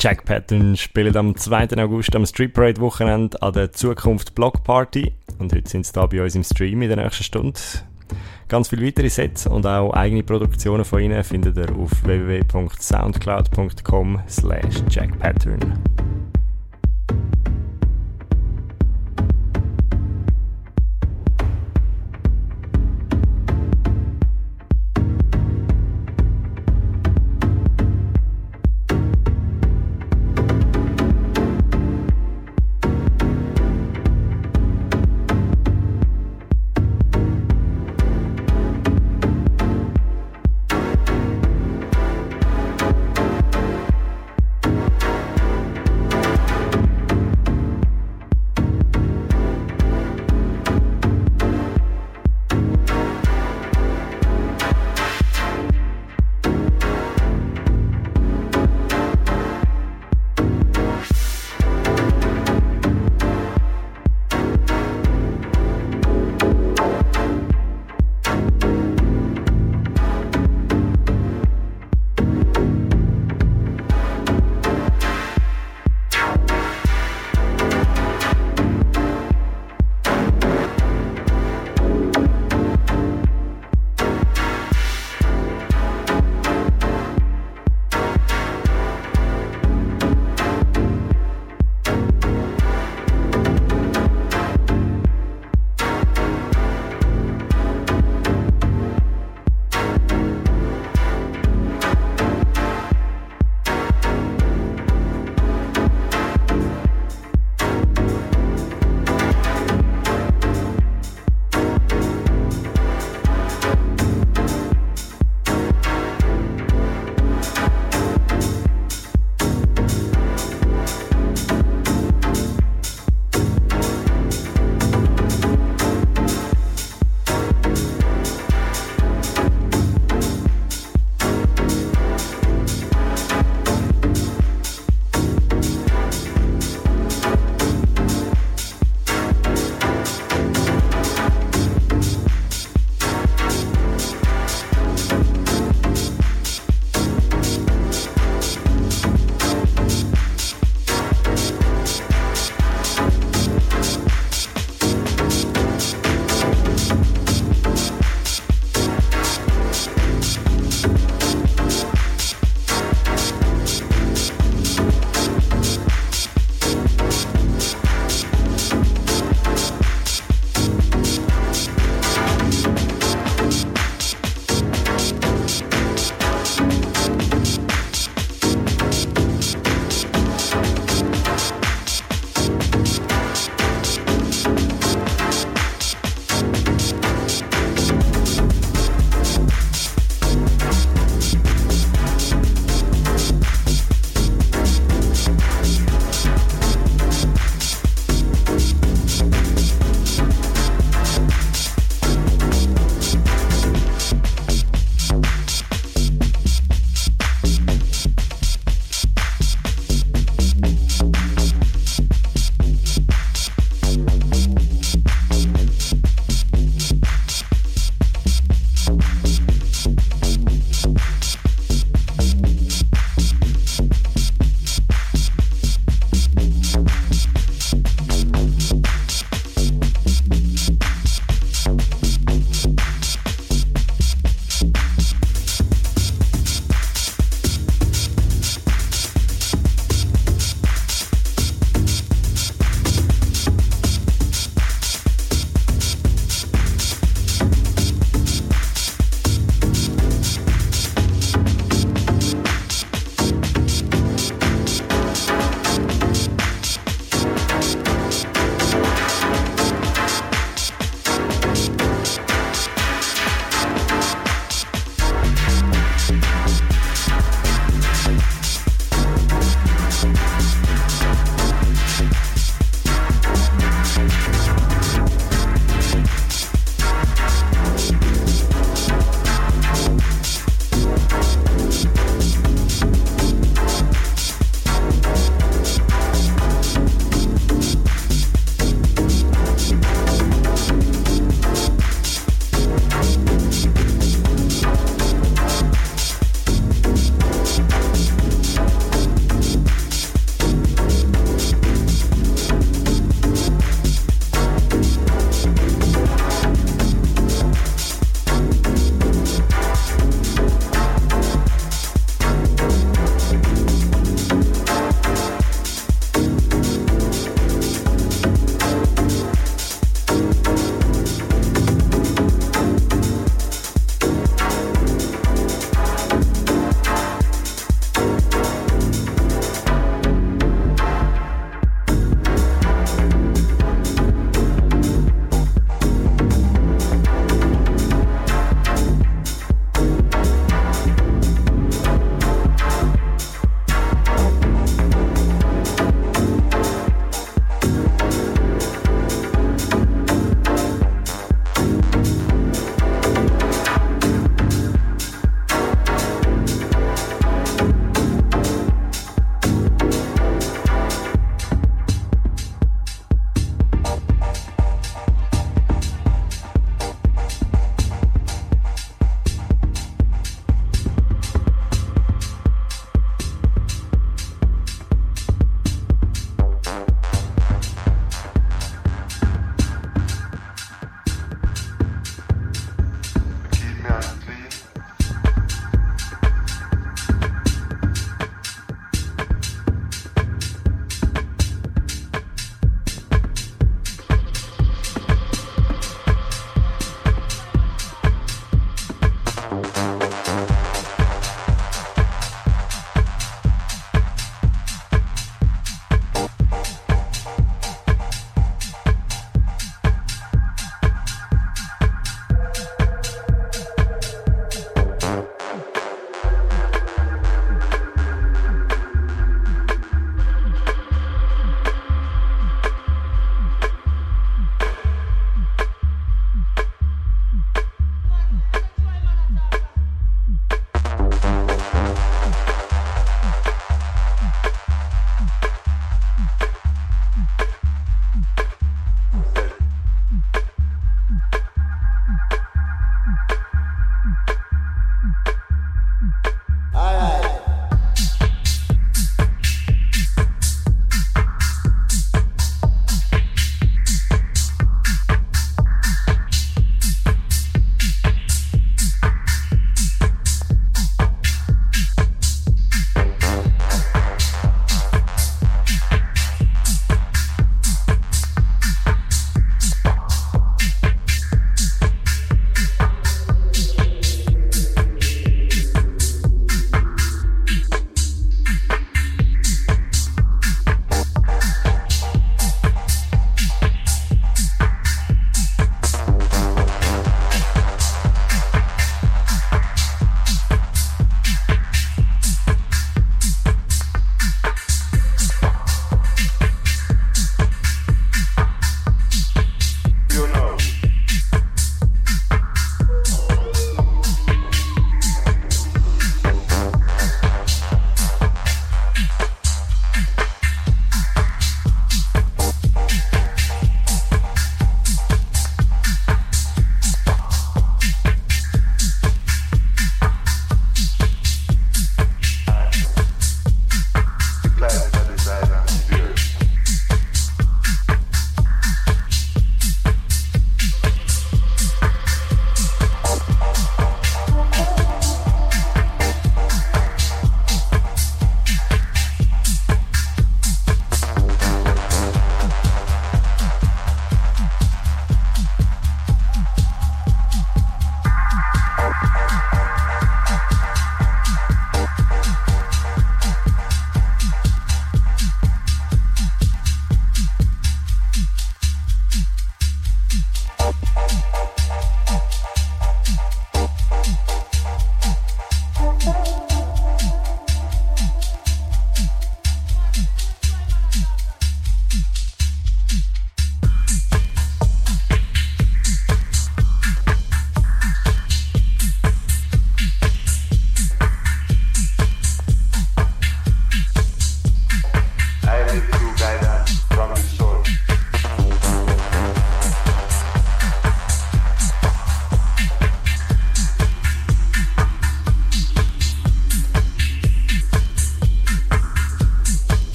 Jack Patton spielt am 2. August am Street Parade Wochenende an der Zukunft Block Party und heute sind sie da bei uns im Stream in der nächsten Stunde. Ganz viele weitere Sets und auch eigene Produktionen von ihnen findet ihr auf www.soundcloud.com slash jackpattern.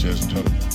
just do